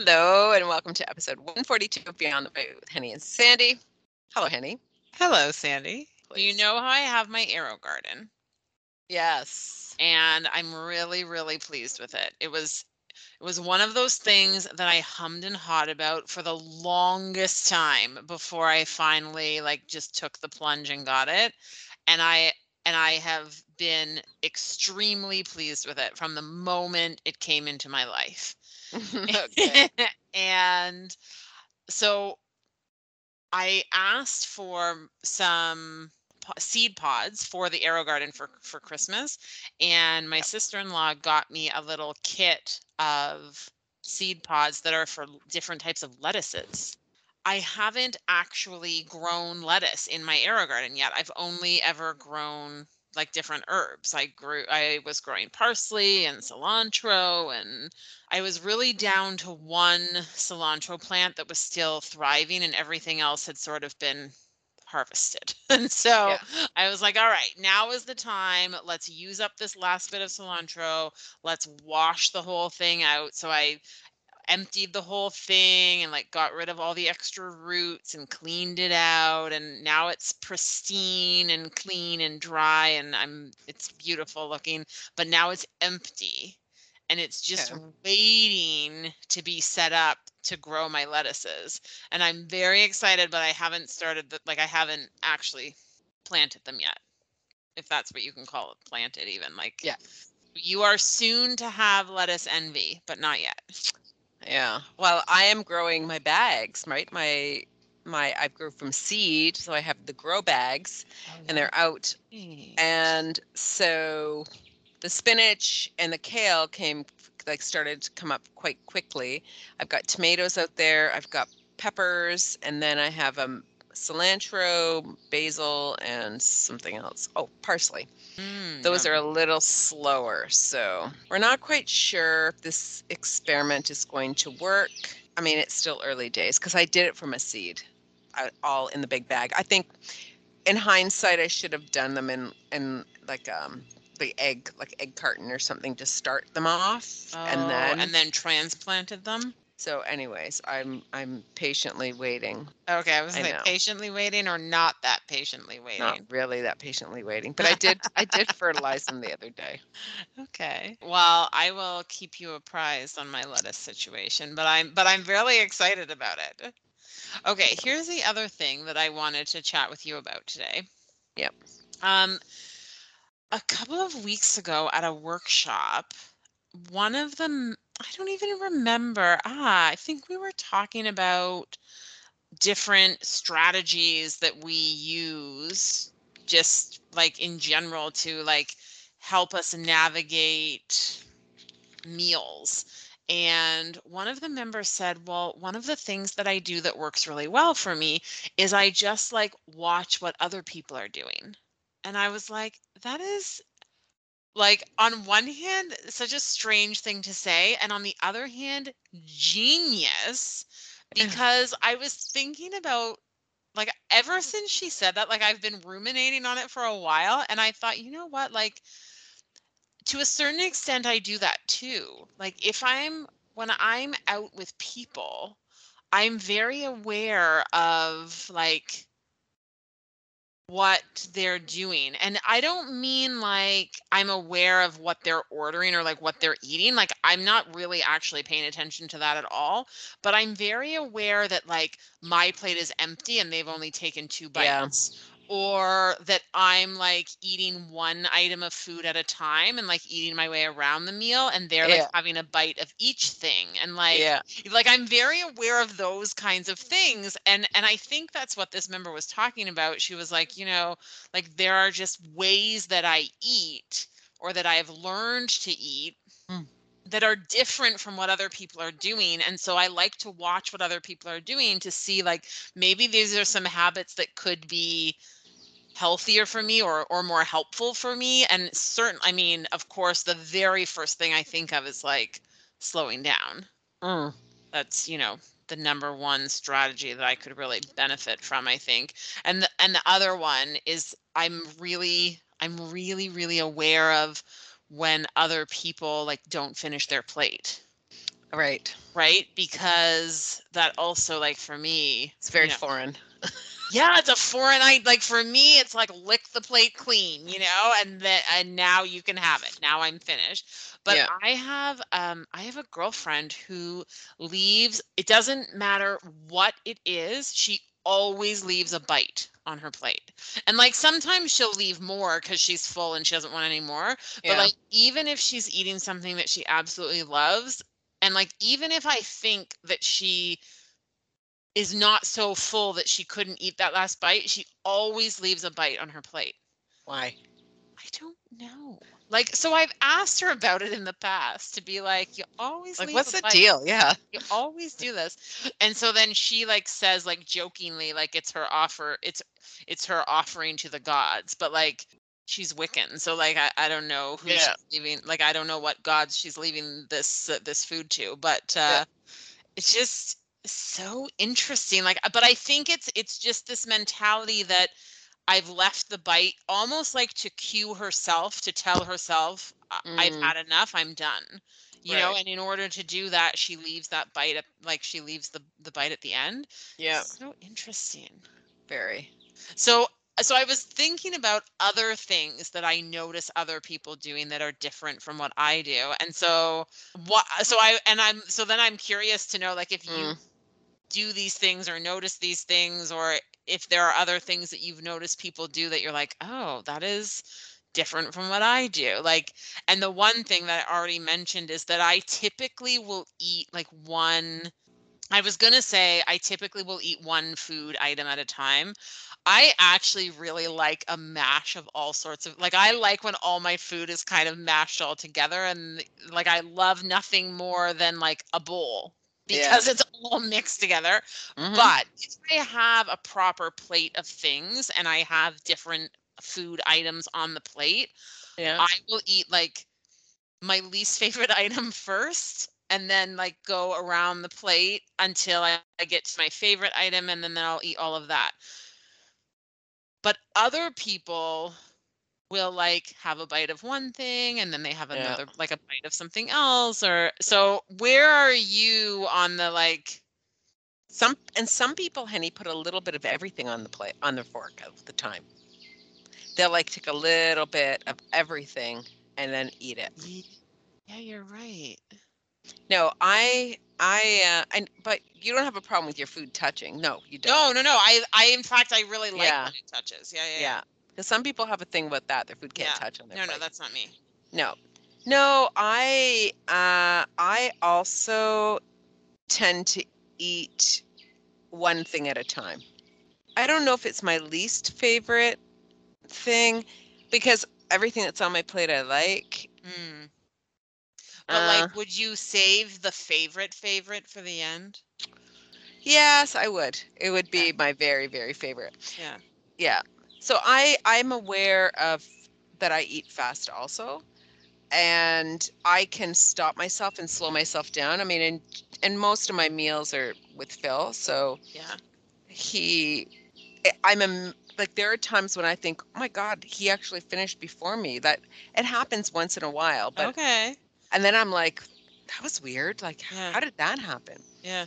Hello, and welcome to episode 142 of Beyond the Bay with Henny and Sandy. Hello, Henny. Hello, Sandy. Do you know how I have my AeroGarden? Yes. And I'm really, really pleased with it. It was it was one of those things that I hummed and hawed about for the longest time before I finally like just took the plunge and got it. And I and I have been extremely pleased with it from the moment it came into my life. Okay. and so I asked for some seed pods for the AeroGarden for for Christmas, and my sister-in-law got me a little kit of seed pods that are for different types of lettuces. I haven't actually grown lettuce in my AeroGarden yet. I've only ever grown like different herbs. I grew I was growing parsley and cilantro and I was really down to one cilantro plant that was still thriving and everything else had sort of been harvested. And so Yeah. I was like, all right, now is the time. Let's use up this last bit of cilantro. Let's wash the whole thing out. So I emptied the whole thing and like got rid of all the extra roots and cleaned it out and now it's pristine and clean and dry and I'm it's beautiful looking but now it's empty and it's just Okay. waiting to be set up to grow my lettuces and I'm very excited but I haven't started the, like I haven't actually planted them yet if that's what you can call it planted even like Yeah. you are soon to have lettuce envy but not yet Yeah. Well, I am growing my bags, right? My my I've grown from seed, so I have the grow bags and they're out and so the spinach and the kale came like started to come up quite quickly i've got tomatoes out there i've got peppers and then i have um cilantro basil and something else oh parsley Mm, those yum. are a little slower so we're not quite sure if this experiment is going to work i mean it's still early days because i did it from a seed uh, all in the big bag i think in hindsight, I should have done them in in like um the egg like egg carton or something to start them off, and Oh, then and then transplanted them. So anyways, I'm I'm patiently waiting. Okay, I was I like know. patiently waiting or not that patiently waiting. Not really that patiently waiting, but I did I did fertilize them the other day. Okay. Well, I will keep you apprised on my lettuce situation, but I'm but I'm really excited about it. Okay, here's the other thing that I wanted to chat with you about today. Yep. Um a couple of weeks ago at a workshop, one of them I don't even remember. Ah, I think we were talking about different strategies that we use just like in general to like help us navigate meals and one of the members said well one of the things that i do that works really well for me is i just like watch what other people are doing and i was like that is like on one hand such a strange thing to say and on the other hand genius because i was thinking about like ever since she said that like i've been ruminating on it for a while and i thought you know what? Like to a certain extent i do that too. Like if i'm when i'm out with people i'm very aware of like what they're doing and i don't mean like i'm aware of what they're ordering or like what they're eating like i'm not really actually paying attention to that at all but i'm very aware that like my plate is empty and they've only taken two bites or that i'm like eating one item of food at a time and like eating my way around the meal and they're like having a bite of each thing and like yeah. like i'm very aware of those kinds of things and and i think that's what this member was talking about she was like you know like there are just ways that i eat or that i have learned to eat Mm. that are different from what other people are doing and so i like to watch what other people are doing to see like maybe these are some habits that could be healthier for me or or more helpful for me and certain i mean of course the very first thing i think of is like slowing down Mm. that's you know the number one strategy that I could really benefit from I think and the, and the other one is I'm really I'm really really aware of when other people like don't finish their plate Right. right? Because that also, like for me, It's very you know, foreign. Yeah, it's a foreign. I like for me, it's like lick the plate clean, you know, and then and now you can have it. Now I'm finished. But Yeah. I have um I have a girlfriend who leaves. It doesn't matter what it is. She always leaves a bite on her plate. And like sometimes she'll leave more because she's full and she doesn't want any more. But Yeah. like even if she's eating something that she absolutely loves, and like even if I think that she is not so full that she couldn't eat that last bite, she always leaves a bite on her plate. Why? I don't know. Like so I've asked her about it in the past to be like you always Like, leave what's the bite. deal? Yeah. You always do this. And so then she like says like jokingly like it's her offer it's it's her offering to the gods, but like she's Wiccan. So like I, I don't know who Yeah. she's leaving like I don't know what gods she's leaving this uh, this food to, but uh Yeah. it's just so interesting like but I think it's it's just this mentality that I've left the bite almost like to cue herself to tell herself "I- I've Mm. had enough, I'm done. You know, and in order to do that, she leaves that bite at, like she leaves the the bite at the end. Yeah. So interesting. Very. So so I was thinking about other things that I notice other people doing that are different from what I do. And so what so I and I'm so then I'm curious to know like if you Mm. Do these things or notice these things or if there are other things that you've noticed people do that you're like oh that is different from what i do. Like and the one thing that i already mentioned is that i typically will eat like one i was going to say i typically will eat one food item at a time. I actually really like a mash of all sorts of like i like when all my food is kind of mashed all together and like i love nothing more than like a bowl Yeah. because it's all mixed together Mhm. but if I have a proper plate of things and I have different food items on the plate, yeah. I will eat like my least favorite item first and then like go around the plate until I, I get to my favorite item and then, then I'll eat all of that. But other people will like have a bite of one thing and then they have Yeah. another like a bite of something else or so where are you on the like Some and some people, Henny, put a little bit of everything on the plate on the fork at the time. They'll like take a little bit of everything and then eat it. Yeah, you're right. No, I I uh I but you don't have a problem with your food touching. No, you don't. No, no, no. I, I, in fact, I really like Yeah. when it touches. Yeah, yeah, Yeah. Because some people have a thing about that. Their food can't Yeah. touch on their No, no, that's not me. No. No, I uh I also tend to eat one thing at a time. I don't know if it's my least favorite thing because everything that's on my plate I like. Mm. But Uh, like, would you save the favorite favorite for the end? yes, I would. It would be my very very favorite. Yeah. Yeah. So I I'm aware of that I eat fast also. And I can stop myself and slow myself down. I mean, and and most of my meals are with Phil, so Yeah. he I- I'm a, like there are times when I think, "Oh my god, he actually finished before me." That it happens once in a while, but okay. and then I'm like, "That was weird. Like Yeah. how did that happen?" Yeah.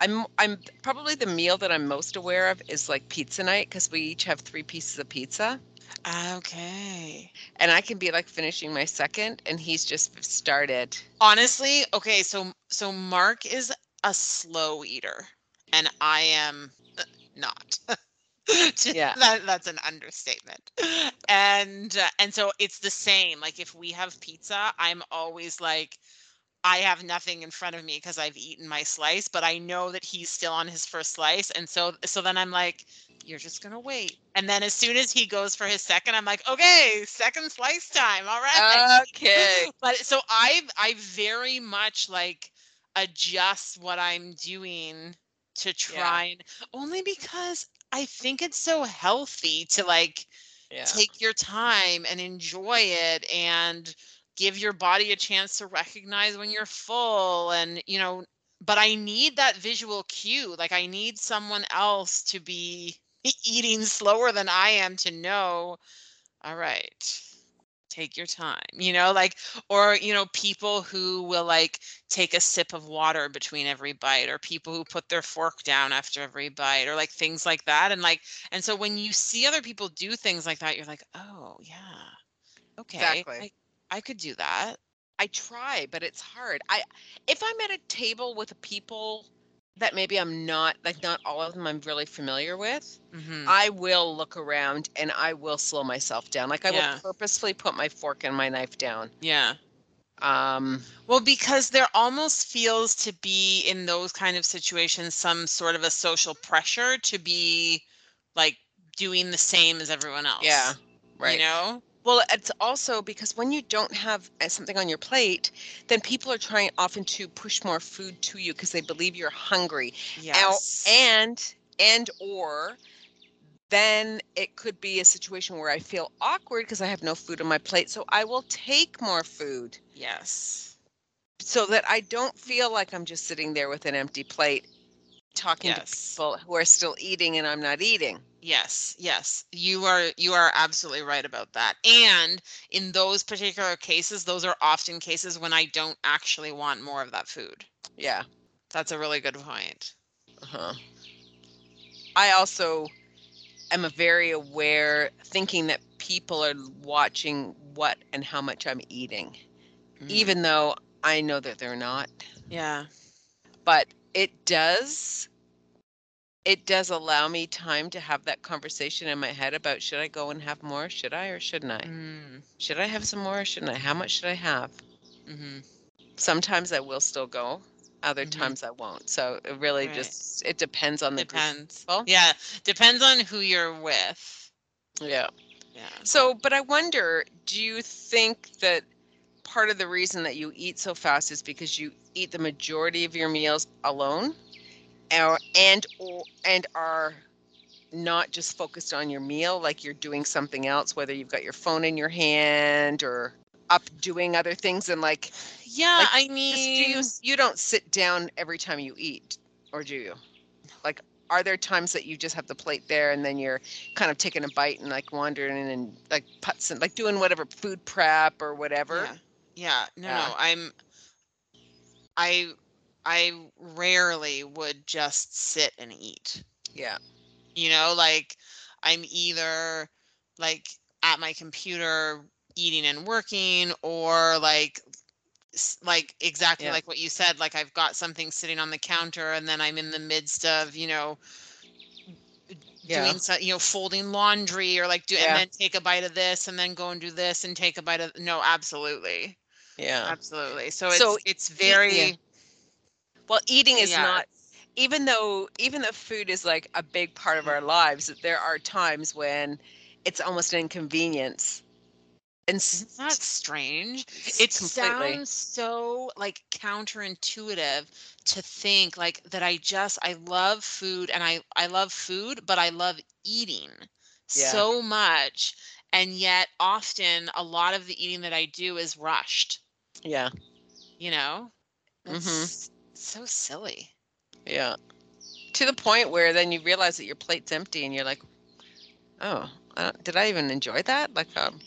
I'm I'm probably the meal that I'm most aware of is like pizza night because we each have three pieces of pizza. Okay. and I can be like finishing my second, and he's just started. Honestly, okay. So, so Mark is a slow eater, and I am not. Yeah. that, that's an understatement. And uh, and so it's the same. Like if we have pizza, I'm always like, I have nothing in front of me because I've eaten my slice, but I know that he's still on his first slice, and so so then I'm like, you're just gonna wait. And then as soon as he goes for his second, I'm like, okay, second slice time. All right. Okay. but so I I very much like adjust what I'm doing to try and only because I think it's so healthy to like Yeah. take your time and enjoy it and give your body a chance to recognize when you're full and you know but I need that visual cue like I need someone else to be eating slower than I am to know all right take your time you know like or you know people who will like take a sip of water between every bite or people who put their fork down after every bite or like things like that and like and so when you see other people do things like that you're like oh yeah okay Exactly. I, I could do that I try, but it's hard. I if I'm at a table with people that maybe I'm not like not all of them I'm really familiar with, hmm I will look around and I will slow myself down. Like I Yeah. will purposefully put my fork and my knife down. yeah Um Well, because there almost feels to be in those kind of situations some sort of a social pressure to be like doing the same as everyone else. yeah. Right. You know? Well, it's also because when you don't have uh, something on your plate, then people are trying often to push more food to you because they believe you're hungry. Yes. and and or then it could be a situation where I feel awkward because I have no food on my plate, so I will take more food yes. so that I don't feel like I'm just sitting there with an empty plate talking to people who are still eating and I'm not eating. Yes. Yes. You are you are absolutely right about that. And in those particular cases, those are often cases when I don't actually want more of that food. Yeah. That's a really good point. Uh-huh. I also am a very aware thinking that people are watching what and how much I'm eating, Mm. even though I know that they're not. Yeah. But it does it does allow me time to have that conversation in my head about should I go and have more? Should I or shouldn't I? Mm. Should I have some more or shouldn't I? How much should I have? hmm Sometimes I will still go, other Mhm. times I won't. So it really Right. just it depends on the. Depends. Well, Yeah. Depends on who you're with. yeah. Yeah. So, but I wonder, do you think that part of the reason that you eat so fast is because you eat the majority of your meals alone, or and or and are not just focused on your meal, like you're doing something else, whether you've got your phone in your hand or up doing other things, and like, Yeah, Like, I mean, you you don't sit down every time you eat, or do you? Like, are there times that you just have the plate there and then you're kind of taking a bite and like wandering and like putts and like doing whatever food prep or whatever? yeah, yeah, no, Yeah. no, I'm, I, I rarely would just sit and eat. Yeah. You know, like I'm either like at my computer eating and working, or like, like exactly Yeah. like what you said. Like I've got something sitting on the counter, and then I'm in the midst of, you know, Yeah. doing so, you know, folding laundry or like do Yeah. and then take a bite of this and then go and do this and take a bite of no, absolutely. Yeah. Absolutely. So it's So, it's yeah. very Well, eating is Yeah. not even though even though food is like a big part of our lives, there are times when it's almost an inconvenience. And s- Isn't that strange? It completely. sounds so like counterintuitive to think like that I just I love food and I I love food, but I love eating Yeah. so much. And yet often a lot of the eating that I do is rushed, Yeah. you know? It's so silly. Yeah. To the point where then you realize that your plate's empty and you're like, oh, uh, did I even enjoy that? Like, um,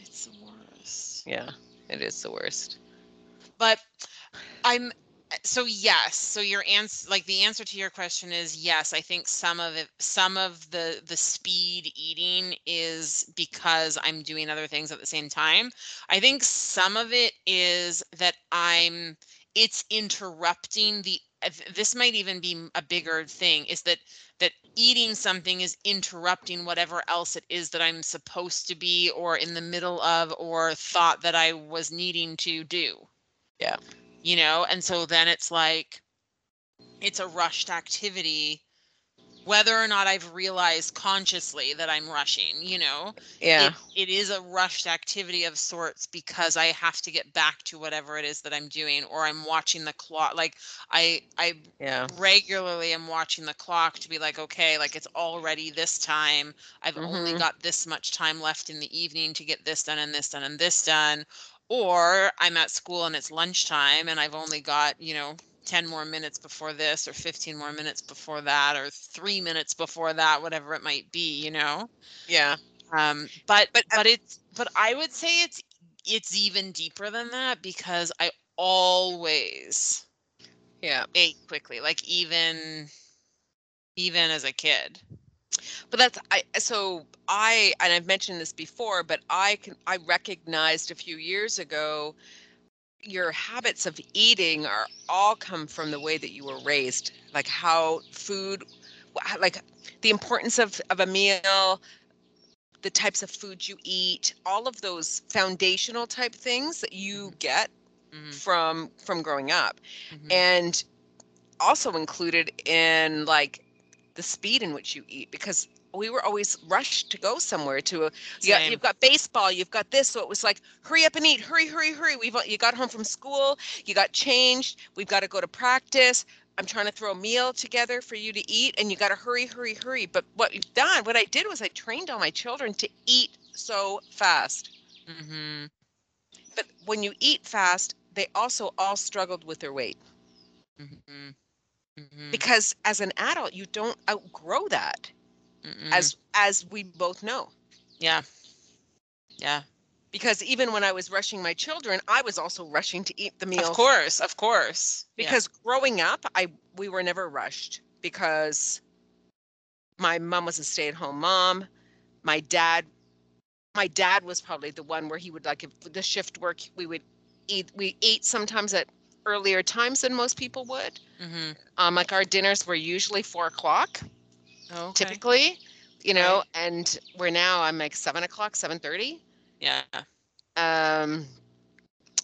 It's the worst. yeah, it is the worst. But I'm so yes. So your answer, like the answer to your question is yes. I think some of it, some of the the speed eating is because I'm doing other things at the same time. I think some of it is that I'm. It's interrupting the. uh, This might even be a bigger thing. Is that that eating something is interrupting whatever else it is that I'm supposed to be or in the middle of or thought that I was needing to do Yeah. You know and so then it's like it's a rushed activity whether or not i've realized consciously that i'm rushing you know Yeah. it, it is a rushed activity of sorts because i have to get back to whatever it is that i'm doing or i'm watching the clock like i i Yeah. regularly am watching the clock to be like okay like it's already this time i've only Mhm. got this much time left in the evening to get this done and this done and this done or i'm at school and it's lunchtime and i've only got you know 10 more minutes before this or 15 more minutes before that or 3 minutes before that whatever it might be you know Yeah. Um, but But, but it's but I would say it's it's even deeper than that because I always Yeah. ate quickly, like even even as a kid. But that's I so I and I've mentioned this before, but I can I recognized a few years ago your habits of eating are all come from the way that you were raised, like how food like the importance of of a meal, the types of food you eat, all of those foundational type things that you Mhm. get Mhm, from from growing up. mhm. and also included in like the speed in which you eat because we were always rushed to go somewhere to a, you you've got baseball you've got this so it was like hurry up and eat hurry hurry hurry. We've you got home from school you got changed we've got to go to practice. I'm trying to throw a meal together for you to eat and you got to hurry hurry hurry. But what you've done what i did was i trained all my children to eat so fast. Mm-hmm. but when you eat fast they also all struggled with their weight. Mhm. Mhm. because as an adult you don't outgrow that Mhm. as as we both know yeah. Yeah. because even when i was rushing my children i was also rushing to eat the meal Of course, of course. Yeah. because growing up i we were never rushed because my mom was a stay-at-home mom my dad my dad was probably the one where he would like if the shift work we would eat we ate sometimes at earlier times than most people would Mhm. um like our dinners were usually four o'clock Okay. typically you know Right. and we're now i'm like seven o'clock seven thirty Yeah. um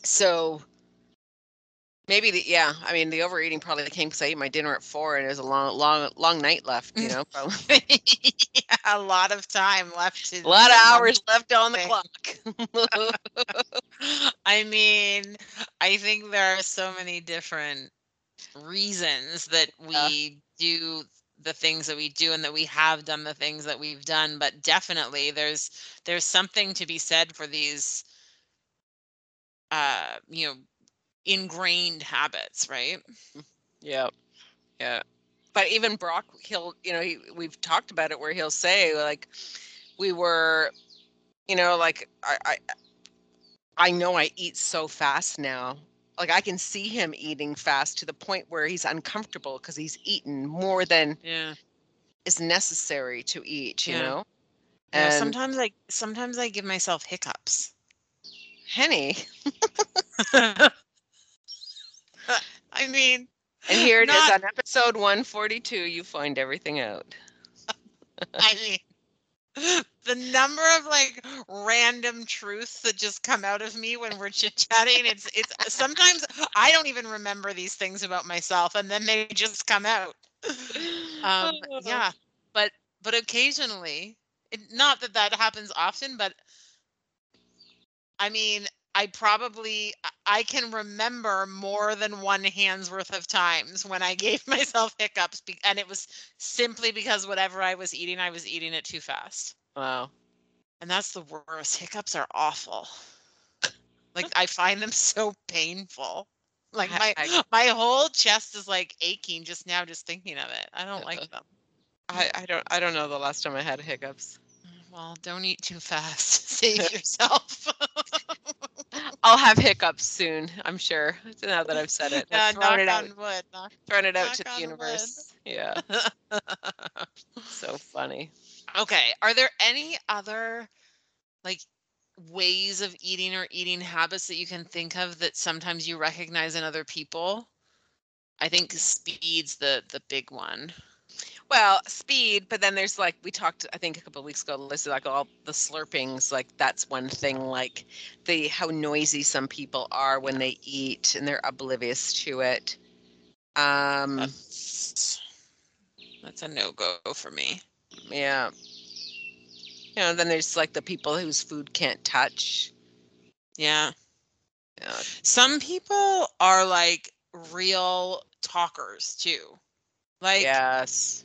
so maybe the yeah i mean the overeating probably came because i ate my dinner at four and there's a long long long night left you know probably yeah, a lot of time left a lot of hours left on the clock I mean, I think there are so many different reasons that Yeah. we do the things that we do and that we have done the things that we've done, but definitely there's there's something to be said for these uh, you know, ingrained habits, right? yeah yeah but even brock he'll you know he, we've talked about it where he'll say like we were you know like i i i know i eat so fast now like i can see him eating fast to the point where he's uncomfortable because he's eaten more than Yeah. is necessary to eat you Yeah. know Yeah, and sometimes I sometimes I give myself hiccups. henny I mean, and here it is Not- on episode 142 you find everything out I mean, the number of like random truths that just come out of me when we're chit chatting. It's it's sometimes I don't even remember these things about myself, and then they just come out. Um, yeah, but but occasionally, it, not that that happens often, but I mean, I probably I- can remember more than one hand's worth of times when I gave myself hiccups, be- and it was simply because whatever I was eating, I was eating it too fast. wow And that's the worst. Hiccups are awful. Like I find them so painful. Like my I- my whole chest is like aching just now just thinking of it. I don't like uh-huh. them. I, I don't I don't know the last time I had hiccups. Mm, well, don't eat too fast. Save yourself. I'll have hiccups soon, I'm sure. Now that I've said it. Yeah, I've thrown knock it out on wood. Knock. thrown it out to the on wood. universe. Yeah. So funny. okay. Are there any other like ways of eating or eating habits that you can think of that sometimes you recognize in other people? I think speed's the the big one. Well, speed, but then there's like we talked I think a couple of weeks ago, Lisa, like all the slurpings, like that's one thing, like the how noisy some people are when they eat and they're oblivious to it. Um That's that's a no go for me. yeah. You know, then there's like the people whose food can't touch. Yeah. Yeah. Some people are like real talkers too. Like yes.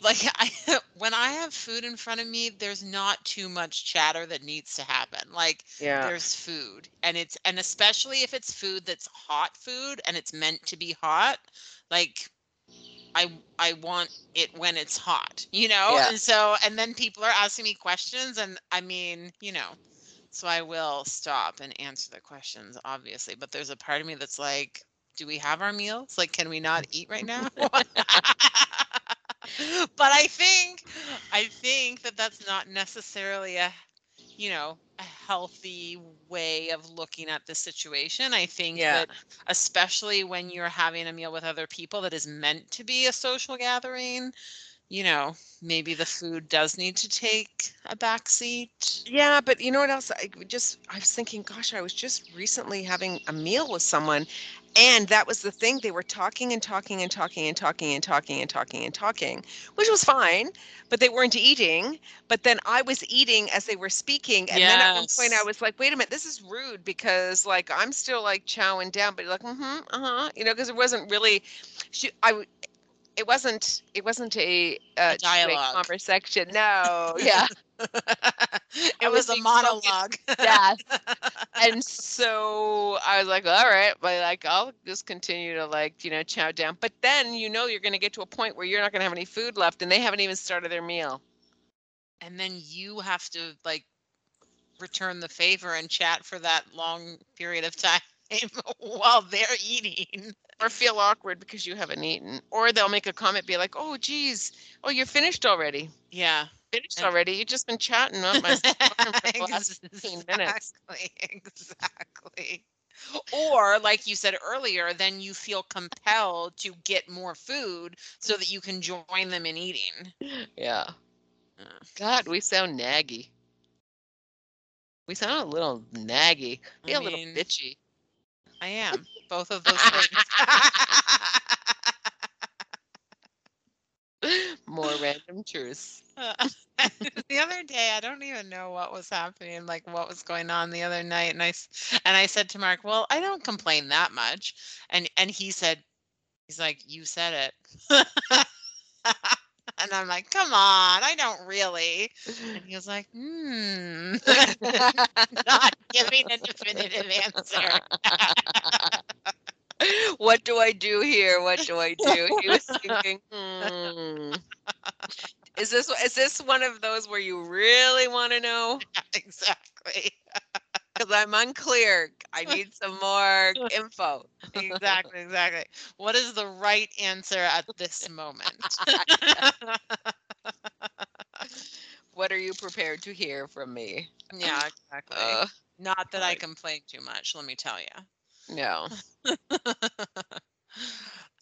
Like I when I have food in front of me, there's not too much chatter that needs to happen. Like Yeah. there's food and it's and especially if it's food that's hot food and it's meant to be hot, like I I want it when it's hot, you know? Yeah. And so and then people are asking me questions and I mean, you know. So I will stop and answer the questions obviously, but there's a part of me that's like, do we have our meals? Like can we not eat right now? but I think I think that that's not necessarily a you know, a healthy way of looking at the situation. I think Yeah. that especially when you're having a meal with other people that is meant to be a social gathering, you know, maybe the food does need to take a back seat. Yeah, but you know what else? I just I was thinking, gosh, I was just recently having a meal with someone, and that was the thing. They were talking and talking and talking and talking and talking and talking and talking, which was fine, but they weren't eating. But then I was eating as they were speaking, and then at one point I was like, wait a minute, this is rude because like I'm still like chowing down, but like, mm-hmm, uh-huh, you know, because it wasn't really she I it wasn't it wasn't a uh A dialogue. conversation. No, yeah. it was a monologue. yeah. and so I was like, all right, but like I'll just continue to like, you know, chow down. But then you know you're gonna get to a point where you're not gonna have any food left and they haven't even started their meal. and then you have to like return the favor and chat for that long period of time while they're eating. Or feel awkward because you haven't eaten. Or they'll make a comment, be like, Oh geez, oh you're finished already. Yeah. Finished And- already. You've just been chatting on my for the last 15 minutes. Exactly. Exactly. Or like you said earlier, then you feel compelled to get more food so that you can join them in eating. Yeah. God, we sound naggy. We sound a little naggy. I Be a little bitchy. I am both of those things. More random truths. Uh, the other day, I don't even know what was happening, like what was going on the other night, and I and I said to Mark, "Well, I don't complain that much," and and he said, "He's like, you said it," and I'm like, "Come on, I don't really," and he was like, "Hmm," not giving a definitive answer. what do I do here? What do I do? He was thinking, hmm. Is this is this one of those where you really want to know? exactly, Because I'm unclear. I need some more info. exactly, exactly. What is the right answer at this moment? What are you prepared to hear from me? Yeah, exactly. Uh, Not that I complain too much, let me tell you. no.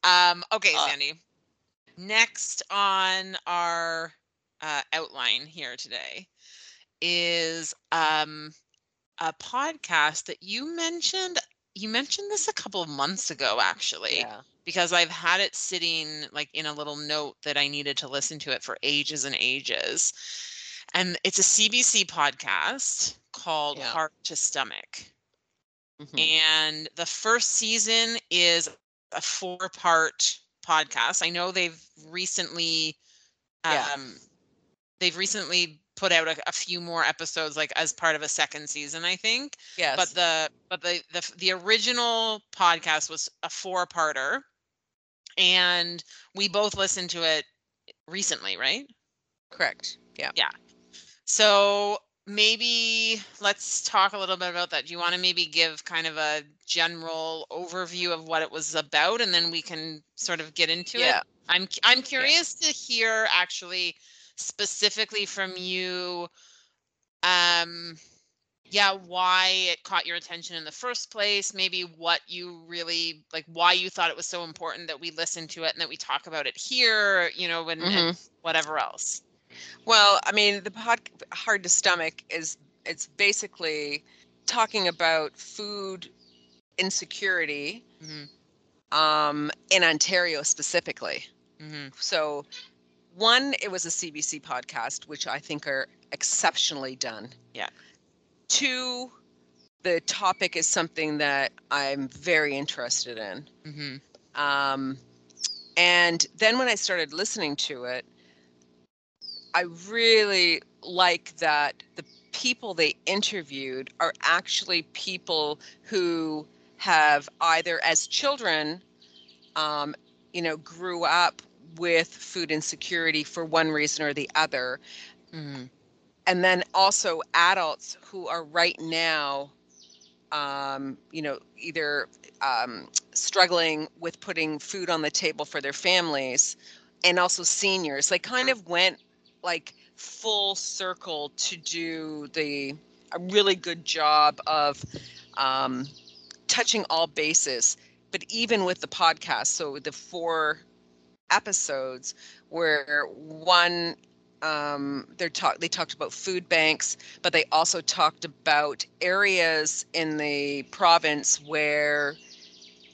um, okay, Uh, Sandy. Next on our uh, outline here today is um, a podcast that you mentioned. You mentioned this a couple of months ago, actually, Yeah. because I've had it sitting like in a little note that I needed to listen to it for ages and ages. And it's a CBC podcast called Yeah. Hard to Stomach. Mhm. And the first season is a four part podcast. I know they've recently Yeah. um they've recently put out a, a few more episodes like as part of a second season, I think. Yes. But the but the the the original podcast was a four parter and we both listened to it recently, right? correct. Yeah. Yeah. So maybe let's talk a little bit about that. Do you want to maybe give kind of a general overview of what it was about and then we can sort of get into Yeah. it? I'm I'm curious to hear actually specifically from you um yeah, why it caught your attention in the first place, maybe what you really like why you thought it was so important that we listen to it and that we talk about it here, you know, and, and whatever else. Well, I mean, the pod hard to stomach is it's basically talking about food insecurity Mhm. um, in Ontario specifically. Mhm. So, one, it was a CBC podcast, which I think are exceptionally done. Yeah. Two, the topic is something that I'm very interested in. Mhm. Um, and then when I started listening to it, I really like that the people they interviewed are actually people who have either as children, um, you know, grew up with food insecurity for one reason or the other. Mm-hmm. And then also adults who are right now, um, you know, either um, struggling with putting food on the table for their families and also seniors. They kind of went like full circle to do the a really good job of um, touching all bases. But even with the podcast, so the four episodes where one um, they talk they talked about food banks, but they also talked about areas in the province where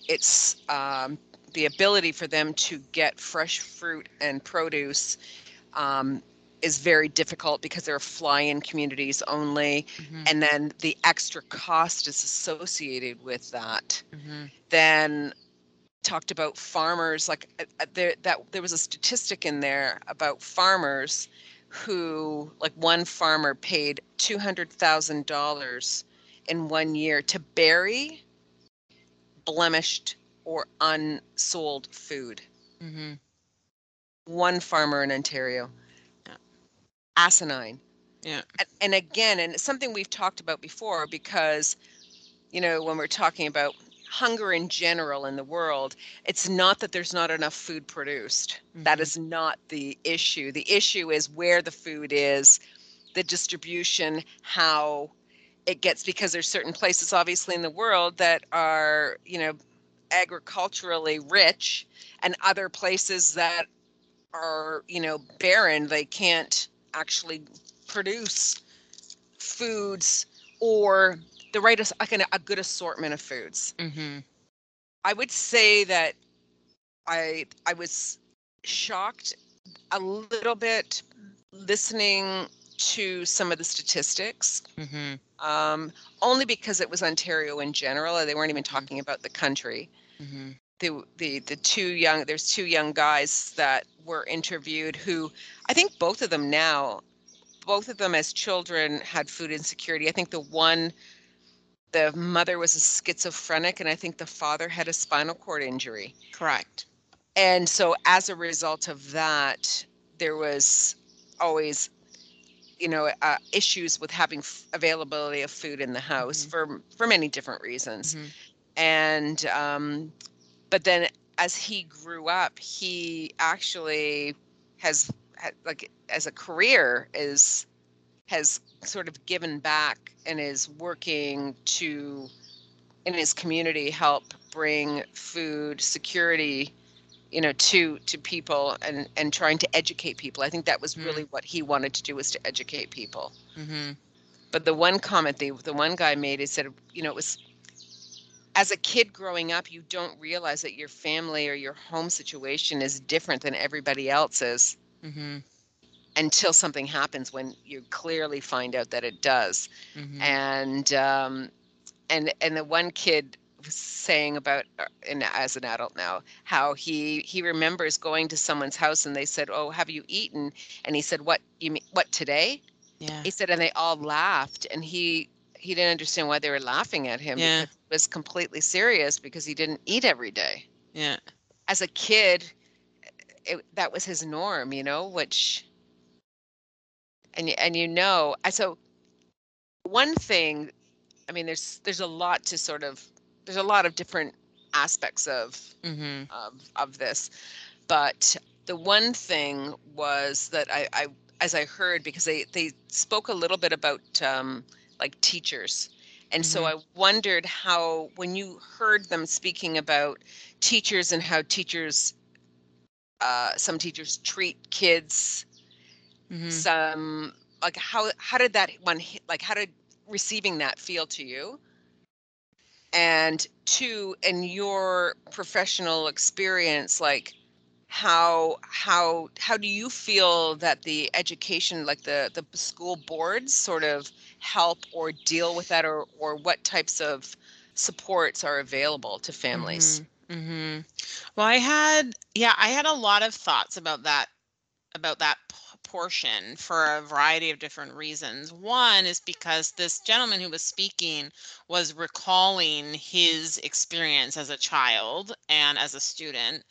it's um, the ability for them to get fresh fruit and produce um, is very difficult because they're fly-in communities only, Mm-hmm. and then the extra cost is associated with that. Mm-hmm. Then talked about farmers like uh, uh, there that there was a statistic in there about farmers who like one farmer paid $200,000 in one year to bury blemished or unsold food. Mm-hmm. One farmer in Ontario. Yeah. Asinine. Yeah. And, and again, and it's something we've talked about before because, you know, when we're talking about hunger in general in the world, it's not that there's not enough food produced. That Mhm. is not the issue. The issue is where the food is, the distribution, how it gets, because there's certain places, obviously, in the world that are, you know, agriculturally rich and other places that are, you know, barren. They can't actually produce foods or the right like an, a good assortment of foods. Mm-hmm. I would say that I I was shocked a little bit listening to some of the statistics Mm-hmm. um, only because it was Ontario in general. They weren't even talking about the country. Mm-hmm. The, the the two young there's two young guys that were interviewed who I think both of them now both of them as children had food insecurity. I think the one the mother was a schizophrenic and I think the father had a spinal cord injury. Correct. And so as a result of that there was always you know uh, issues with having f- availability of food in the house Mhm. for for many different reasons Mhm. and um, but then as he grew up he actually has had, like as a career is has sort of given back and is working to in his community help bring food security you know to to people and and trying to educate people i think that was really what he wanted to do was to educate people Mm-hmm. but the one comment the the one guy made is that you know it was as a kid growing up you don't realize that your family or your home situation is different than everybody else's Mm-hmm. Until something happens when you clearly find out that it does Mm-hmm. and um and and the one kid was saying about uh, and as an adult now how he he remembers going to someone's house and they said oh have you eaten and he said what you mean what today Yeah. he said and they all laughed and he he didn't understand why they were laughing at him Yeah. because it was completely serious because he didn't eat every day Yeah. as a kid it, that was his norm you know which and you and you know so one thing i mean there's there's a lot to sort of there's a lot of different aspects of Mm-hmm. of of this but the one thing was that i i as i heard because they they spoke a little bit about um like teachers and so Mhm. i wondered how when you heard them speaking about teachers and how teachers uh some teachers treat kids Mm-hmm. some like how how did that one like how did receiving that feel to you and two in your professional experience like how how how do you feel that the education like the the school boards sort of help or deal with that or or what types of supports are available to families Mm-hmm. Well, I had, yeah, I had a lot of thoughts about that, about that portion for a variety of different reasons. One is because this gentleman who was speaking was recalling his experience as a child and as a student.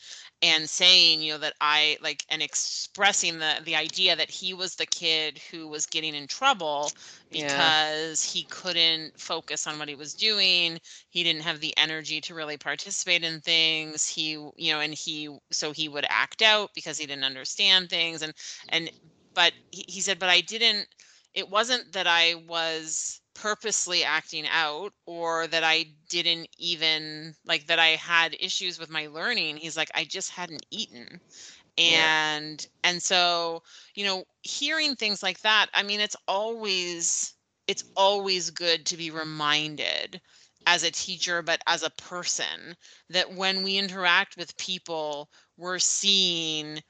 And saying you know that i like and expressing the the idea that he was the kid who was getting in trouble because yeah. he couldn't focus on what he was doing he didn't have the energy to really participate in things he you know and he so he would act out because he didn't understand things and and but he, he said but i didn't it wasn't that i was purposely acting out or that I didn't even like that I had issues with my learning. He's like, I just hadn't eaten. And yeah. and so, you know, hearing things like that, I mean, it's always it's always good to be reminded as a teacher, but as a person, that when we interact with people, we're seeing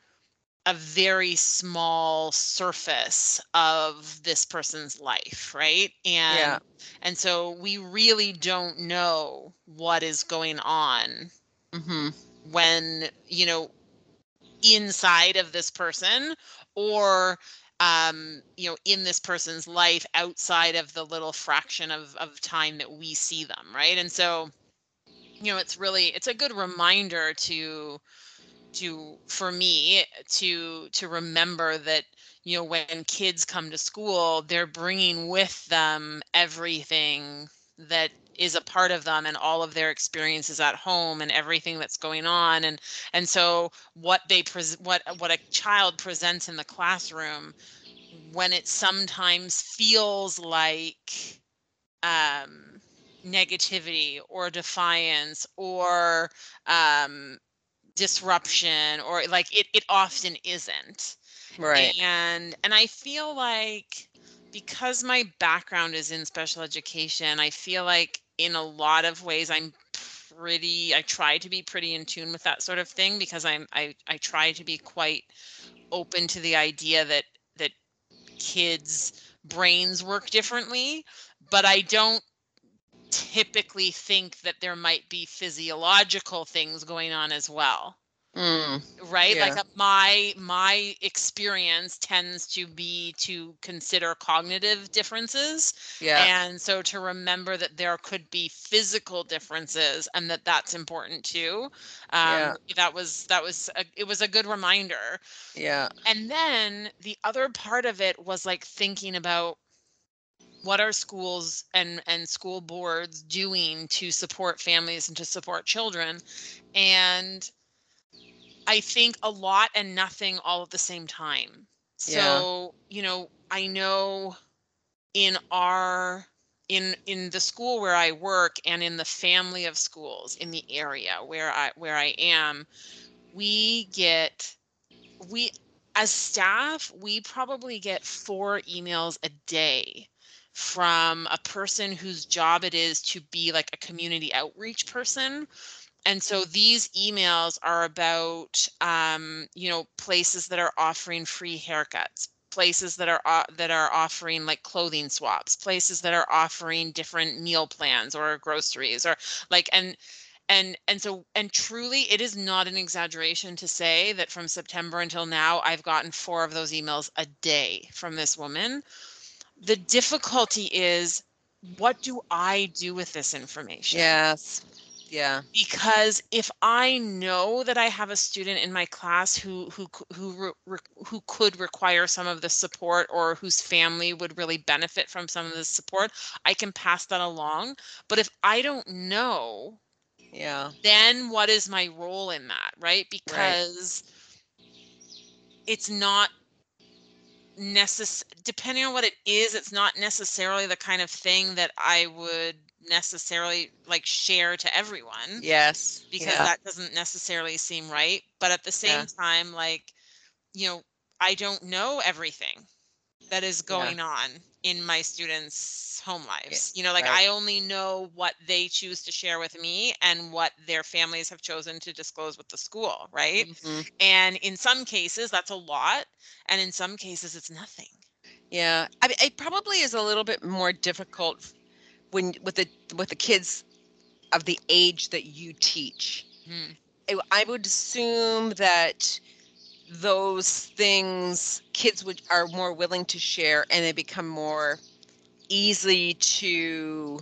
a very small surface of this person's life right and yeah. and so we really don't know what is going on mm-hmm. when you know inside of this person or um you know in this person's life outside of the little fraction of of time that we see them right and so you know it's really it's a good reminder to to for me to to remember that you know when kids come to school they're bringing with them everything that is a part of them and all of their experiences at home and everything that's going on. And and so what they pres what what a child presents in the classroom when it sometimes feels like um negativity or defiance or um disruption or like it it often isn't. Right. And and i feel like because my background is in special education i feel like in a lot of ways i'm pretty i try to be pretty in tune with that sort of thing because i'm i i try to be quite open to the idea that that kids brains work differently but i don't typically think that there might be physiological things going on as well. Mm, right yeah. like uh, my my experience tends to be to consider cognitive differences yeah and so to remember that there could be physical differences and that that's important too um yeah. that was that was a, it was a good reminder yeah and then the other part of it was like thinking about what are schools and and school boards doing to support families and to support children and i think a lot and nothing all at the same time so yeah. you know i know in our in in the school where i work and in the family of schools in the area where i where i am we get we as staff we probably get four emails a day from a person whose job it is to be like a community outreach person. And so these emails are about um, you know places that are offering free haircuts places that are uh, that are offering like clothing swaps places that are offering different meal plans or groceries or like and and and so and truly it is not an exaggeration to say that from september until now i've gotten four of those emails a day from this woman the difficulty is what do I do with this information? Yes. Yeah. Because if I know that I have a student in my class who who who who could require some of the support or whose family would really benefit from some of the support, I can pass that along. But if I don't know, yeah. Then what is my role in that, right? Because right. it's not necess depending on what it is, it's not necessarily the kind of thing that I would necessarily like share to everyone. Yes. Because yeah. that doesn't necessarily seem right. But at the same yeah. time, like, you know, I don't know everything that is going yeah. on in my students' home lives. You know, like right. I only know what they choose to share with me and what their families have chosen to disclose with the school, right? Mm-hmm. And in some cases, that's a lot, and in some cases, it's nothing. Yeah, I mean, it probably is a little bit more difficult when with the with the kids of the age that you teach. Hmm. I would assume that those things kids would are more willing to share and they become more easy to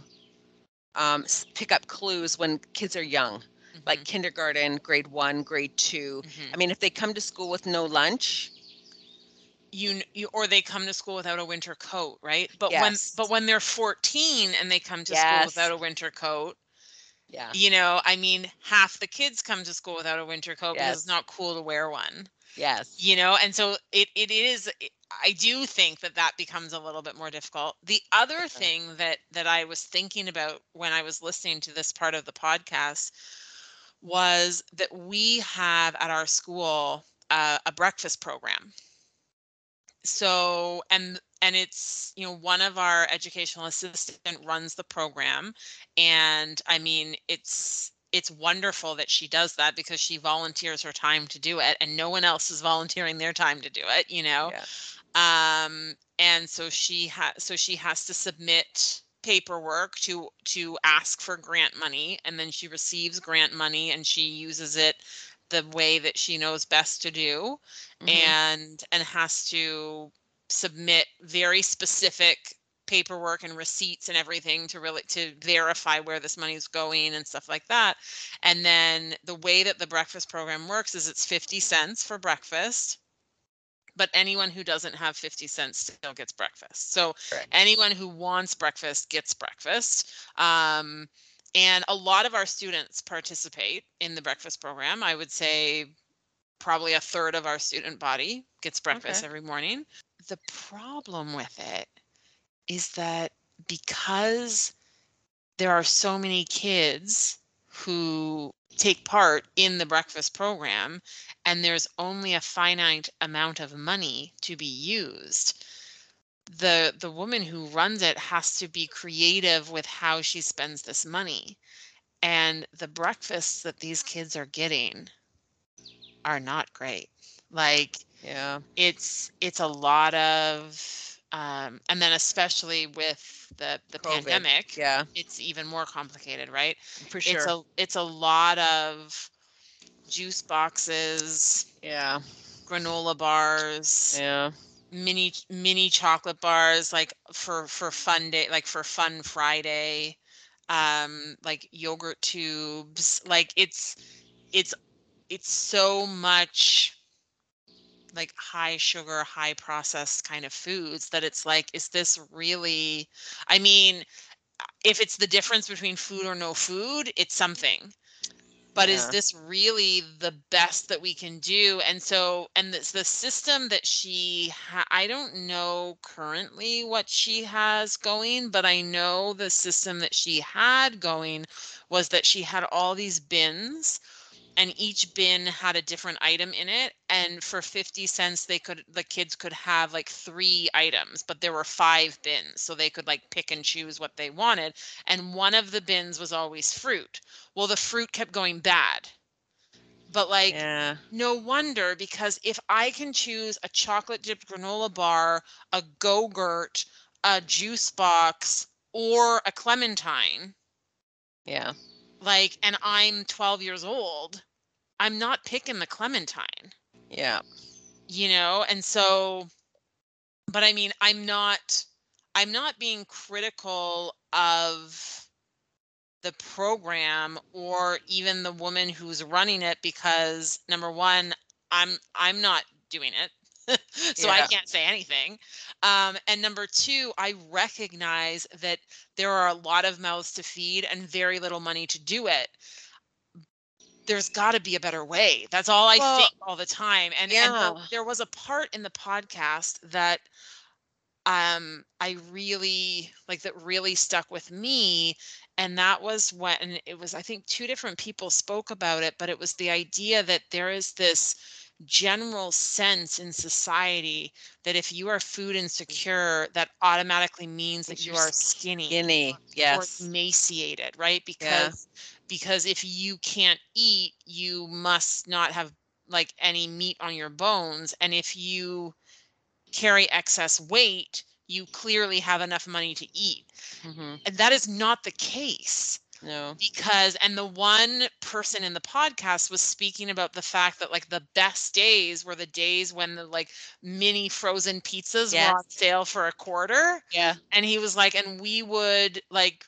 um, pick up clues when kids are young like kindergarten, grade one, grade 2 Mhm. I mean, if they come to school with no lunch, you, you or they come to school without a winter coat, right? But Yes. when but when they're 14 and they come to school without a winter coat, yeah, you know, I mean, half the kids come to school without a winter coat because it's not cool to wear one. Yes, you know and so it it is it- i do think that that becomes a little bit more difficult. The other thing that that i was thinking about when i was listening to this part of the podcast was that we have at our school uh, a breakfast program. So and and it's you know one of our educational assistant runs the program and i mean it's it's wonderful that she does that because she volunteers her time to do it and no one else is volunteering their time to do it you know? Yeah, um and so she has so she has to submit paperwork to to ask for grant money and then she receives grant money and she uses it the way that she knows best to do mhm, and and has to submit very specific paperwork and receipts and everything to really to verify where this money is going and stuff like that. And then the way that the breakfast program works is it's 50 cents for breakfast but anyone who doesn't have 50 cents still gets breakfast. So correct. anyone who wants breakfast gets breakfast. Um, and a lot of our students participate in the breakfast program. I would say probably a third of our student body gets breakfast Okay. every morning. The problem with it is that because there are so many kids who take part in the breakfast program and there's only a finite amount of money to be used the the woman who runs it has to be creative with how she spends this money. And the breakfasts that these kids are getting are not great. Like Yeah, it's it's a lot of um and then especially with the the COVID, pandemic yeah, it's even more complicated right? For sure. it's a it's a lot of juice boxes yeah, granola bars yeah, mini mini chocolate bars like for for fun day like for fun friday um like yogurt tubes like it's it's it's so much like high sugar high processed kind of foods that it's like is this really i mean uh, if it's the difference between food or no food it's something but is this really the best that we can do? And so and it's the system that she ha- i don't know currently what she has going but i know the system that she had going was that she had all these bins and each bin had a different item in it and for 50 cents they could the kids could have like three items but there were five bins so they could like pick and choose what they wanted and one of the bins was always fruit. Well the fruit kept going bad. But like yeah, no wonder because if i can choose a chocolate dipped granola bar a go-gurt a juice box or a clementine yeah, like and i'm 12 years old i'm not picking the clementine. Yeah, you know and so but i mean i'm not i'm not being critical of the program or even the woman who's running it because number one i'm i'm not doing it. So i can't say anything. Um, and number two i recognize that there are a lot of mouths to feed and very little money to do it there's got to be a better way. That's all i Well, think all the time and, and there, there was a part in the podcast that um i really like that really stuck with me and that was when it was i think two different people spoke about it but it was the idea that there is this general sense in society that if you are food insecure that automatically means that you are skinny or yes, emaciated right? Because because if you can't eat you must not have like any meat on your bones and if you carry excess weight you clearly have enough money to eat. Hmm and that is not the case no, because and the one person in the podcast was speaking about the fact that like the best days were the days when the like mini frozen pizzas were on sale for a quarter yeah, and he was like and we would like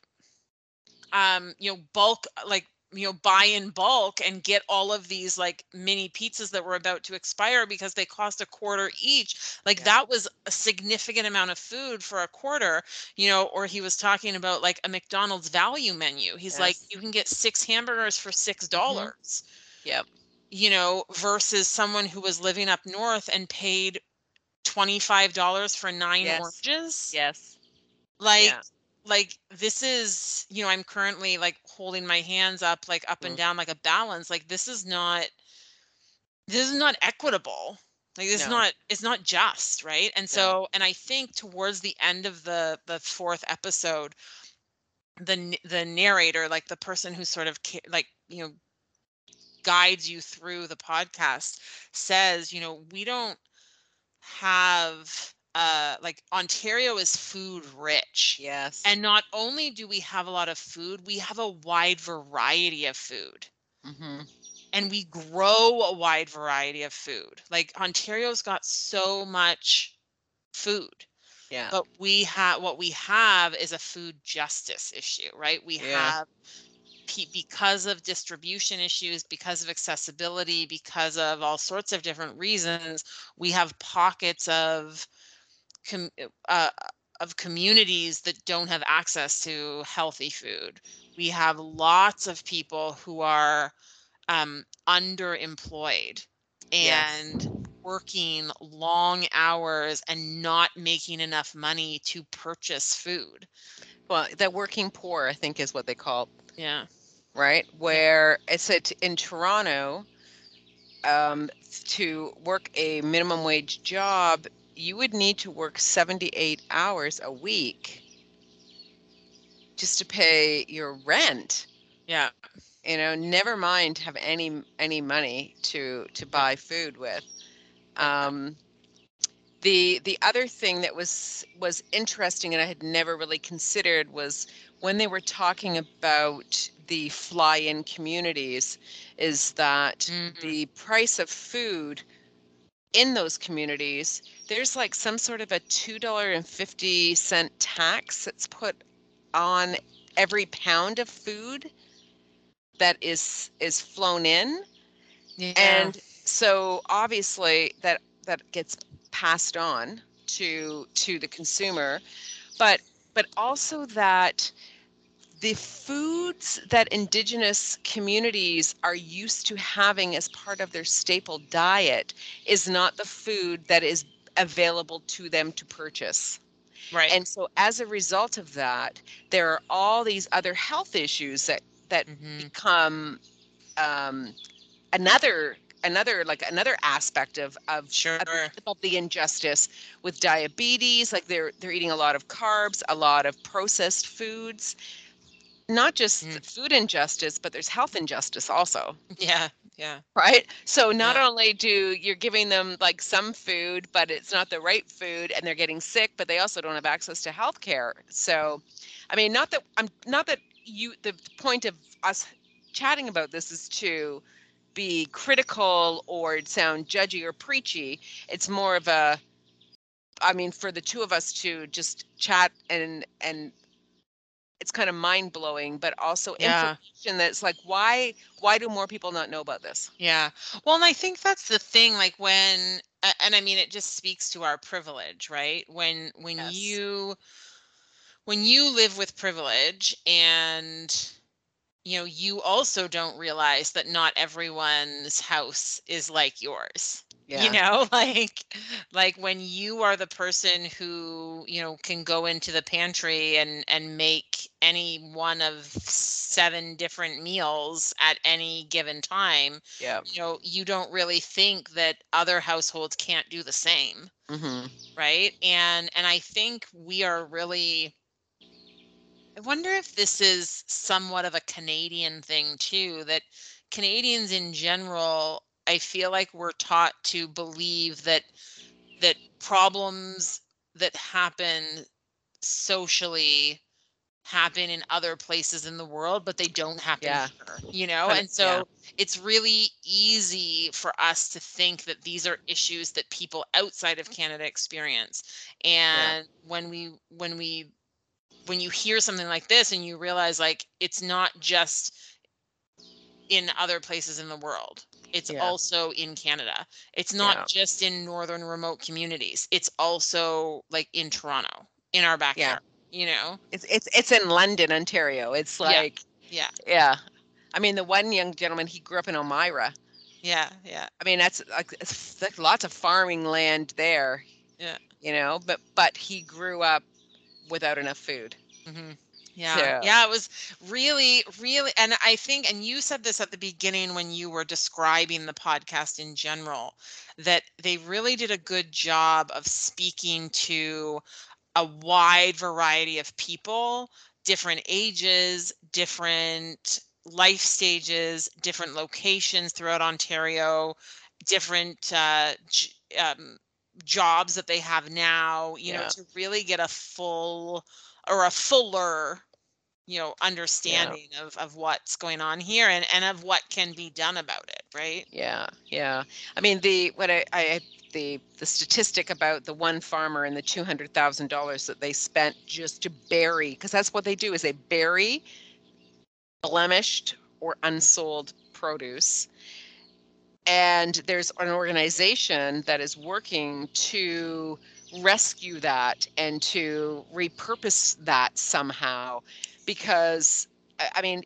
um you know bulk like you know buy in bulk and get all of these like mini pizzas that were about to expire because they cost a quarter each like Yeah. that was a significant amount of food for a quarter you know or he was talking about like a mcdonald's value menu he's like you can get six hamburgers for six mm-hmm. dollars Yep. you know versus someone who was living up north and paid $25 for nine Yes. oranges Yes. like Yeah. Like this is you know i'm currently like holding my hands up like up and Mm. down like a balance like this is not this is not equitable like it's No. not it's not just right and so and i think towards the end of the the fourth episode the the narrator like the person who sort of like you know guides you through the podcast says you know we don't have uh like ontario is food rich Yes. and not only do we have a lot of food, we have a wide variety of food. hmm And we grow a wide variety of food. Like Ontario's got so much food. Yeah. But we have what we have is a food justice issue, right? We Yeah. have pe- because of distribution issues, because of accessibility, because of all sorts of different reasons, we have pockets of com- uh, of communities that don't have access to healthy food. We have lots of people who are um, underemployed Yes. and working long hours and not making enough money to purchase food. Well, the working poor, I think, is what they call Yeah. right? Where it's at in Toronto, um, to work a minimum wage job, you would need to work 78 hours a week just to pay your rent. Yeah. You know, never mind have any any money to to buy food with. Um, the the other thing that was was interesting and I had never really considered was when they were talking about the fly-in communities is that Mhm. the price of food in those communities there's like some sort of a $2.50 tax that's put on every pound of food that is is flown in Yeah. and so obviously that that gets passed on to to the consumer but but also that the foods that indigenous communities are used to having as part of their staple diet is not the food that is available to them to purchase right. and so as a result of that there are all these other health issues that that Mhm. become um, another another like another aspect of of Sure. of, of the injustice with diabetes like they're they're eating a lot of carbs a lot of processed foods not just Mm. food injustice but there's health injustice also Yeah. Yeah. right so not Yeah. only do you're giving them like some food but it's not the right food and they're getting sick but they also don't have access to health care so i mean not that i'm not that you the point of us chatting about this is to be critical or sound judgy or preachy it's more of a i mean for the two of us to just chat and and it's kind of mind blowing but also Yeah. information that's like why why do more people not know about this Yeah. Well, and I think that's the thing like when and I mean it just speaks to our privilege, right? When when Yes. you when you live with privilege and you know, you also don't realize that not everyone's house is like yours. yeah. You know, like like when you are the person who, you know, can go into the pantry and and make any one of seven different meals at any given time, yeah you know, you don't really think that other households can't do the same, hmm right? And and I think we are really I wonder if this is somewhat of a Canadian thing too, that Canadians in general, I feel like we're taught to believe that that problems that happen socially happen in other places in the world, but they don't happen Yeah. here, you know? And so it's really easy for us to think that these are issues that people outside of Canada experience. And when we when we when you hear something like this and you realize like it's not just in other places in the world. It's Yeah. also in Canada. It's not Yeah. just in northern remote communities. It's also like in Toronto, in our backyard. You know? It's it's it's in London, Ontario. It's like Yeah. yeah. I mean, the one young gentleman, he grew up in Elmira. Yeah. Yeah. I mean, that's like it's like lots of farming land there. Yeah. You know, but but he grew up without enough food. hmm Yeah. So- Yeah. It was really, really, and I think, and you said this at the beginning when you were describing the podcast in general, that they really did a good job of speaking to a wide variety of people, different ages, different life stages, different locations throughout Ontario, different uh, j- um, jobs that they have now, you know, to really get a full or a fuller you know understanding of of what's going on here and and of what can be done about it right? Yeah, yeah. I mean, the what I, I the the statistic about the one farmer and the two hundred thousand dollars that they spent just to bury, because that's what they do is they bury blemished or unsold produce. And there's an organization that is working to rescue that and to repurpose that somehow because I, I mean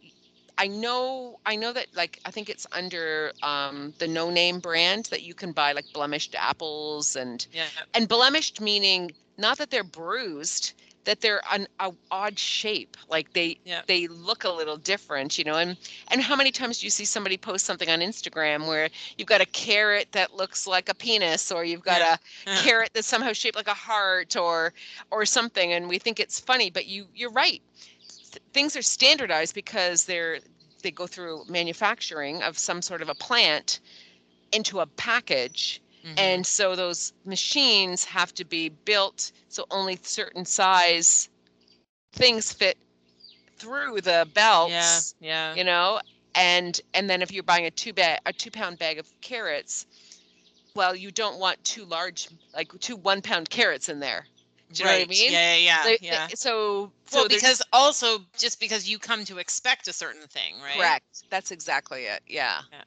I know I know that like I think it's under um, the no name brand that you can buy like blemished apples and yeah and blemished meaning not that they're bruised that they're an a odd shape like they Yeah. they look a little different you know and and how many times do you see somebody post something on Instagram where you've got a carrot that looks like a penis or you've got Yeah. a carrot that's somehow shaped like a heart or or something and we think it's funny but you you're right Th- things are standardized because they're they go through manufacturing of some sort of a plant into a package. Mhm. and so those machines have to be built so only certain size things fit through the belts yeah yeah. you know? And and then if you're buying a two bag a two pound bag of carrots well you don't want two large like two one pound carrots in there do you know what I right. mean? yeah yeah They- yeah. so so well because also just because you come to expect a certain thing right? Correct. That's exactly it. Yeah, Yeah.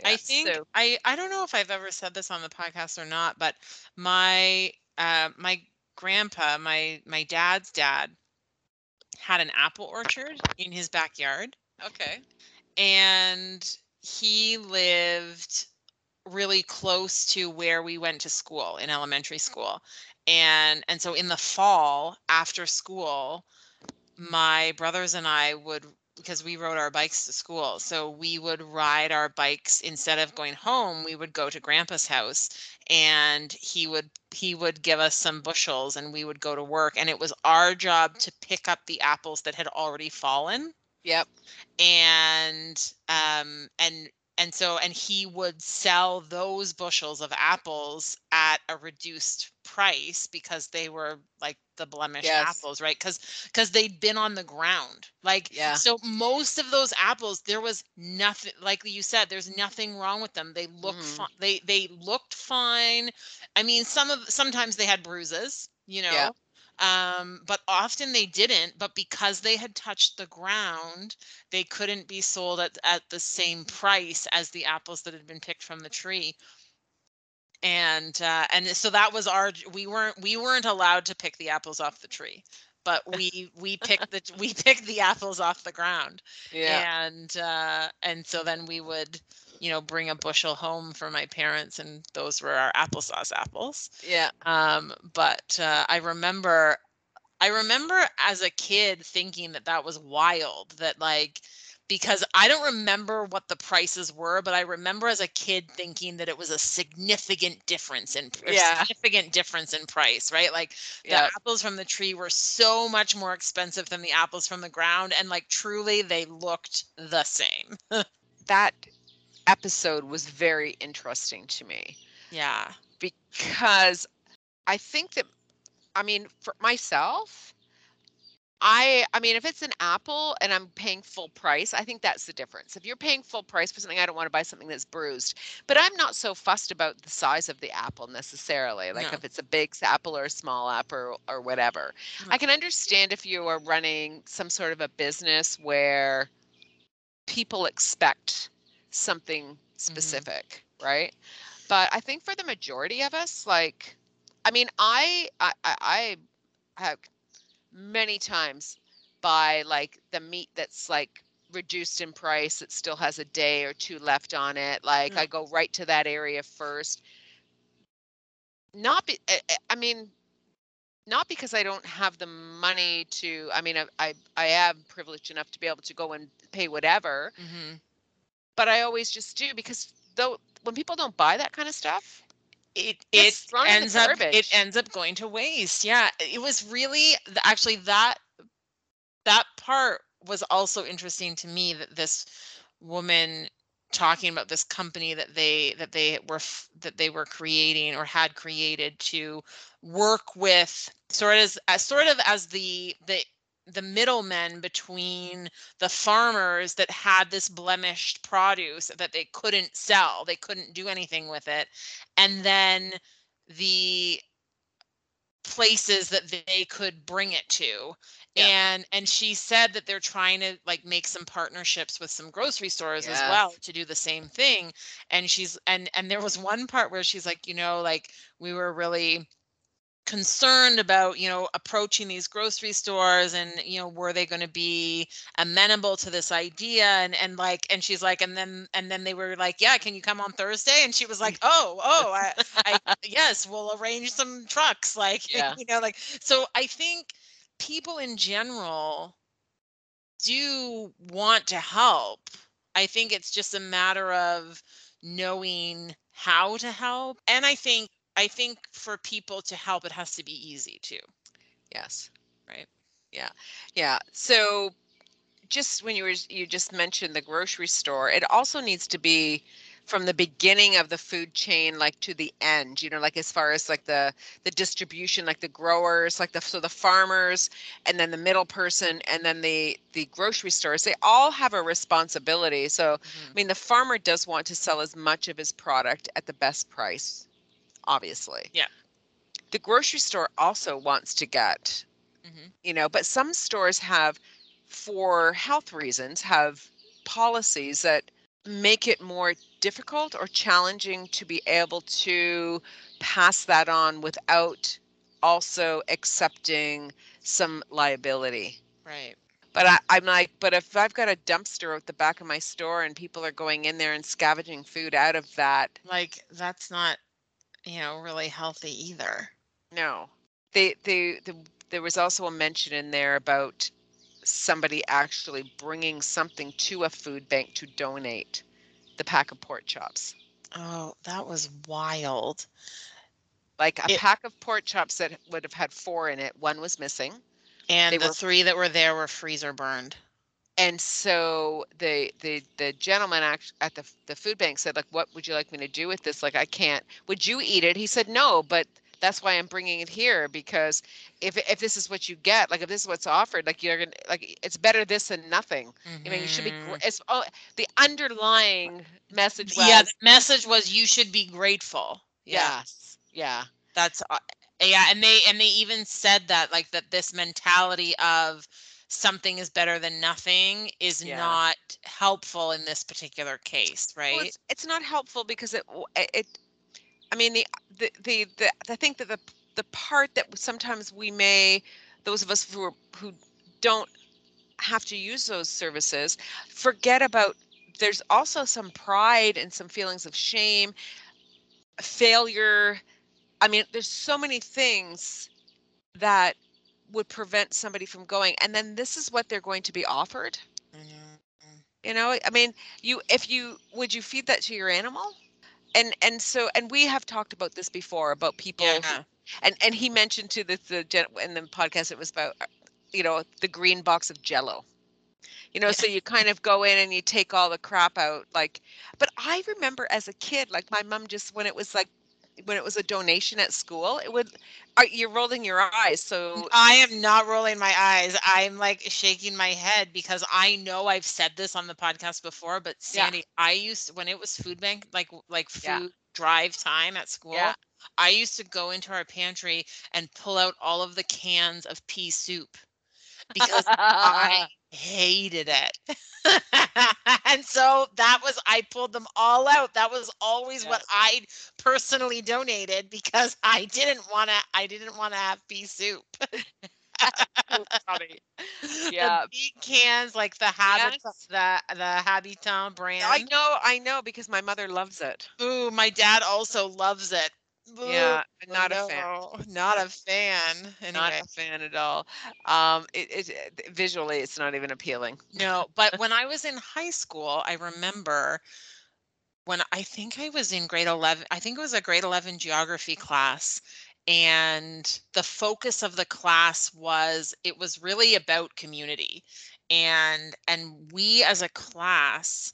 Yeah, I think so- I I don't know if I've ever said this on the podcast or not, but my uh, my grandpa, my my dad's dad, had an apple orchard in his backyard, okay. And he lived really close to where we went to school in elementary school, and and so in the fall after school, my brothers and I would because we rode our bikes to school. So we would ride our bikes instead of going home, we would go to grandpa's house and he would he would give us some bushels and we would go to work and it was our job to pick up the apples that had already fallen yep and um and and so and he would sell those bushels of apples at a reduced price because they were like the blemished Yes. apples right because because they'd been on the ground like Yeah. so most of those apples there was nothing like you said there's nothing wrong with them they look Mhm. fine they they looked fine i mean some of sometimes they had bruises you know Yeah. Um but often they didn't but because they had touched the ground they couldn't be sold at, at the same price as the apples that had been picked from the tree. And uh and so that was our we weren't we weren't allowed to pick the apples off the tree but we we picked the we picked the apples off the ground. Yeah. And uh and so then we would you know bring a bushel home for my parents and those were our applesauce apples. Yeah. Um but uh, i remember i remember as a kid thinking that that was wild that like because i don't remember what the prices were but i remember as a kid thinking that it was a significant difference in Yeah. significant difference in price right? Like the yeah apples from the tree were so much more expensive than the apples from the ground and like truly they looked the same. That episode was very interesting to me yeah because I think that I mean for myself I I mean if it's an apple and I'm paying full price I think that's the difference. If you're paying full price for something I don't want to buy something that's bruised. But I'm not so fussed about the size of the apple necessarily. Like No. if it's a big apple or a small apple or, or whatever. I mm-hmm. can understand if you are running some sort of a business where people expect something specific, right? But I think for the majority of us, like, I mean, I I, I have many times buy like the meat that's like reduced in price that still has a day or two left on it. Like Mm. I go right to that area first. Not be, I, I- I mean, not because I don't have the money to. I mean, I, I I am privileged enough to be able to go and pay whatever, hmm but I always just do because though when people don't buy that kind of stuff, it it thrown in the ends up it ends up going to waste. Yeah it was really actually that that part was also interesting to me that this woman talking about this company that they that they were that they were creating or had created to work with sort of as sort of as the the the middlemen between the farmers that had this blemished produce that they couldn't sell they couldn't do anything with it and then the places that they could bring it to. Yeah. and and she said that they're trying to like make some partnerships with some grocery stores as well to do the same thing. And she's and and there was one part where she's like you know like we were really concerned about you know approaching these grocery stores and you know were they going to be amenable to this idea? And and like and she's like and then and then they were like yeah can you come on thursday and she was like oh oh i, I yes we'll arrange some trucks like Yeah. you know like so i think people in general do want to help. I think it's just a matter of knowing how to help. And i think i think for people to help it has to be easy too. Yes, right? Yeah, yeah. So just when you were you just mentioned the grocery store, it also needs to be from the beginning of the food chain like to the end you know like as far as like the the distribution like the growers like the so the farmers and then the middle person and then the the grocery stores they all have a responsibility. So I mm-hmm. mean, the farmer does want to sell as much of his product at the best price, obviously. Yeah. The grocery store also wants to get, Mhm. you know, but some stores have, for health reasons, have policies that make it more difficult or challenging to be able to pass that on without also accepting some liability. right But I, I'm like, but if I've got a dumpster at the back of my store and people are going in there and scavenging food out of that, like that's not you know really healthy either no. They, they, the, there was also a mention in there about somebody actually bringing something to a food bank to donate the pack of pork chops. oh that was wild Like a It- pack of pork chops that would have had four in it, one was missing. and They the were- three that were there were freezer burned and so the the the gentleman at the the food bank said like what would you like me to do with this? Like i can't. Would you eat it? He said no but that's why i'm bringing it here because if if this is what you get like if this is what's offered like you're gonna like it's better this than nothing. I mean you should be Mhm. it's oh the underlying message was yeah the message was you should be grateful. Yeah. Yes. Yeah. That's uh, yeah and they and they even said that like that this mentality of something is better than nothing is Yeah. not helpful in this particular case right Well, it's, it's not helpful because it it, I mean the, the the the I think that the the part that sometimes we may those of us who are, who don't have to use those services forget about there's also some pride and some feelings of shame failure I mean there's so many things that would prevent somebody from going and then this is what they're going to be offered Mhm. you know, I mean, you if you would you feed that to your animal? And and so and we have talked about this before about people who- yeah and and he mentioned to the the gen- in the podcast it was about uh, you know the green box of jello. You know, Yeah. so you kind of go in and you take all the crap out like but I remember as a kid like my mom just when it was like when it was a donation at school, it would are you're rolling your eyes. So I am not rolling my eyes. I'm like shaking my head because I know I've said this on the podcast before, but Yeah. Sandy, I used when it was food bank, like like food Yeah. drive time at school. Yeah. I used to go into our pantry and pull out all of the cans of pea soup because I hated it. and so that was I pulled them all out. That was always what I personally donated because I didn't want to I didn't want to have pea soup. Yeah. The big cans like the Habit Yes. the the Habitant brand. I know, I know, because my mother loves it. Ooh, my dad also loves it. Yeah, not a fan. Not a fan. Not a fan at all. Um, it, it, it visually, it's not even appealing. No, but when I was in high school, I remember when I think I was in grade 11, I think it was a grade 11 geography class. And the focus of the class was it was really about community. And and we as a class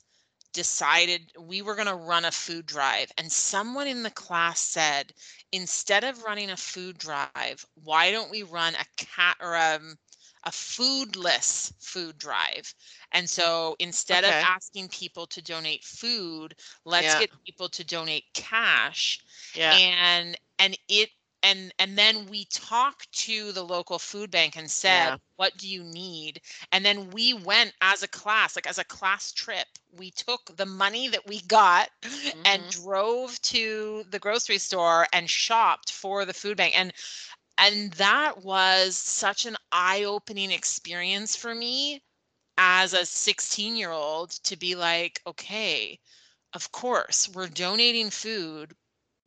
decided we were going to run a food drive and someone in the class said instead of running a food drive why don't we run a cat or um, a foodless food drive and so instead Okay. of asking people to donate food let's Yeah. get people to donate cash Yeah. and and it and and then we talked to the local food bank and said Yeah. what do you need and then we went as a class like as a class trip we took the money that we got and Mhm. drove to the grocery store and shopped for the food bank and and that was such an eye-opening experience for me as a 16 year old to be like okay of course we're donating food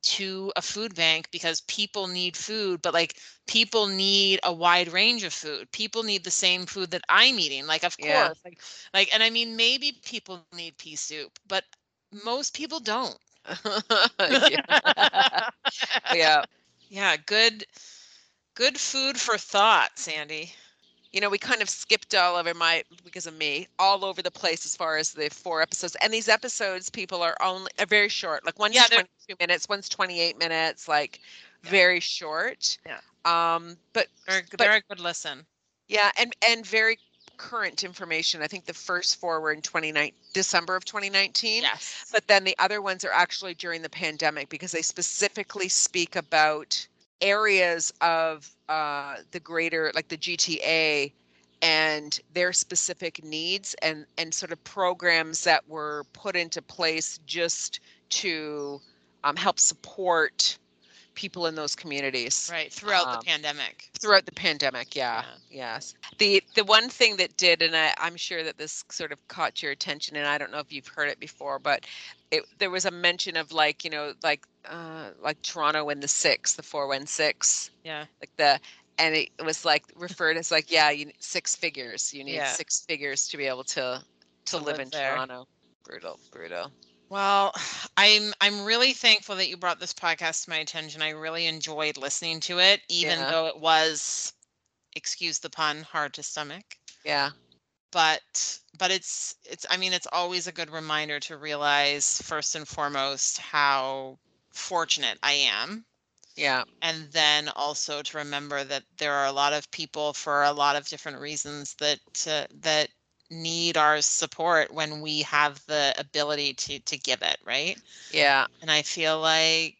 to a food bank because people need food but like people need a wide range of food people need the same food that i'm eating like of Yeah. course like like and i mean maybe people need pea soup but most people don't yeah. yeah. yeah good good food for thought sandy You know, we kind of skipped all over my because of me, all over the place as far as the four episodes. And these episodes, people are only are very short. Like one's Yeah, they're- 22 minutes, one's 28 minutes, like Yeah. very short. Yeah. Um, but they're, But- they're a good listen yeah, and and very current information. I think the first four were in 29 December of 2019. yes But then the other ones are actually during the pandemic because they specifically speak about areas of uh, the greater, like the GTA, and their specific needs and and sort of programs that were put into place just to um, help support people in those communities right throughout Um, the pandemic. throughout the pandemic yeah, yes. The the one thing that did and I, i'm sure that this sort of caught your attention and i don't know if you've heard it before but it, there was a mention of like you know like uh like toronto in the six the 416 yeah. like the and it was like referred as like yeah you need six figures you need Yeah. six figures to be able to to, To live, live in there. toronto. Brutal brutal Well, I'm I'm really thankful that you brought this podcast to my attention. I really enjoyed listening to it, even Yeah. though it was, excuse the pun, hard to stomach. yeah But but it's it's I mean it's always a good reminder to realize first and foremost how fortunate I am. yeah And then also to remember that there are a lot of people for a lot of different reasons that uh, that need our support when we have the ability to to give it, right? yeah And I feel like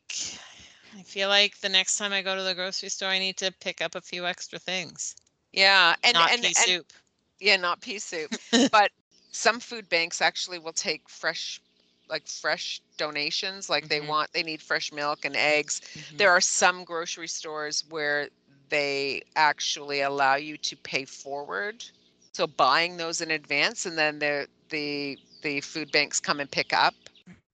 I feel like the next time I go to the grocery store, I need to pick up a few extra things. yeah and Not and, pea and soup. Yeah, not pea soup. but some food banks actually will take fresh, like fresh donations. Like they Mhm. want, they need fresh milk and eggs. Mhm. There are some grocery stores where they actually allow you to pay forward. So buying those in advance and then the the the food banks come and pick up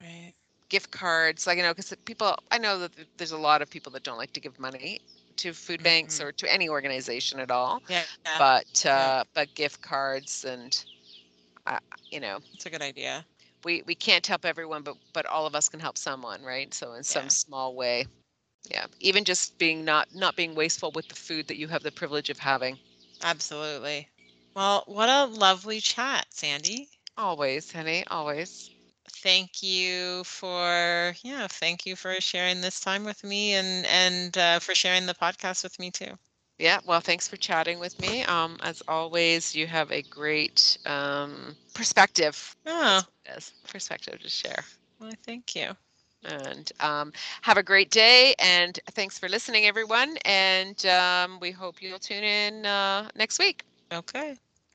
Right. gift cards like you know because people i know that there's a lot of people that don't like to give money to food banks Mhm. or to any organization at all Yeah. yeah, but yeah. uh but gift cards and uh, you know it's a good idea. we we can't help everyone but but all of us can help someone right so in some small way yeah even just being not not being wasteful with the food that you have the privilege of having Absolutely. Well, what a lovely chat, Sandy. always honey always Thank you for yeah, thank you for sharing this time with me and and uh, for sharing the podcast with me too. yeah well thanks for chatting with me um as always you have a great um perspective Oh, yes perspective to share well, thank you. and um, have a great day and thanks for listening everyone and um, we hope you'll tune in uh, next week Okay.